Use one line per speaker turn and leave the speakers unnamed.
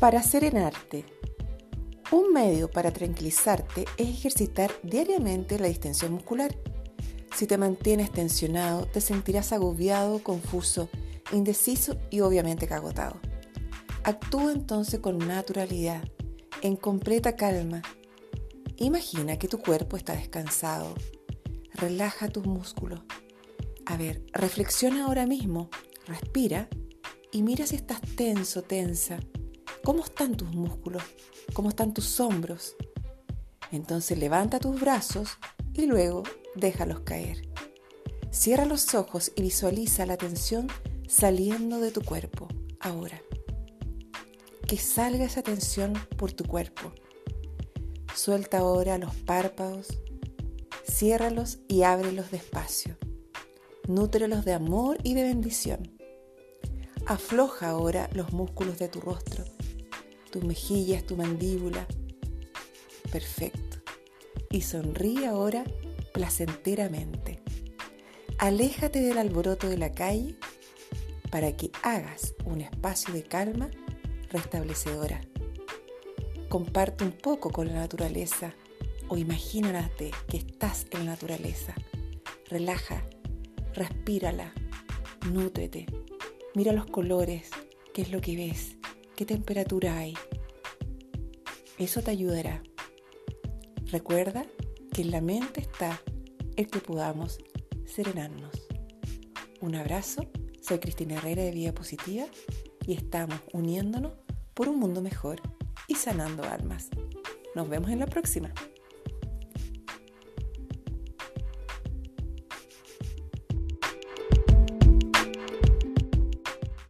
Para serenarte. Un medio para tranquilizarte es ejercitar diariamente la distensión muscular. Si te mantienes tensionado, te sentirás agobiado, confuso, indeciso y obviamente cagotado. Actúa entonces con naturalidad, en completa calma. Imagina que tu cuerpo está descansado. Relaja tus músculos. A ver, reflexiona ahora mismo, respira y mira si estás tenso, tensa. ¿Cómo están tus músculos? ¿Cómo están tus hombros? Entonces levanta tus brazos y luego déjalos caer. Cierra los ojos y visualiza la tensión saliendo de tu cuerpo ahora. Que salga esa tensión por tu cuerpo. Suelta ahora los párpados, ciérralos y ábrelos despacio. Nútrelos de amor y de bendición. Afloja ahora los músculos de tu rostro tus mejillas, tu mandíbula. Perfecto. Y sonríe ahora placenteramente. Aléjate del alboroto de la calle para que hagas un espacio de calma restablecedora. Comparte un poco con la naturaleza o imagínate que estás en la naturaleza. Relaja, respírala, nútrete, mira los colores, qué es lo que ves, qué temperatura hay. Eso te ayudará. Recuerda que en la mente está el que podamos serenarnos. Un abrazo, soy Cristina Herrera de Vida Positiva y estamos uniéndonos por un mundo mejor y sanando almas. Nos vemos en la próxima.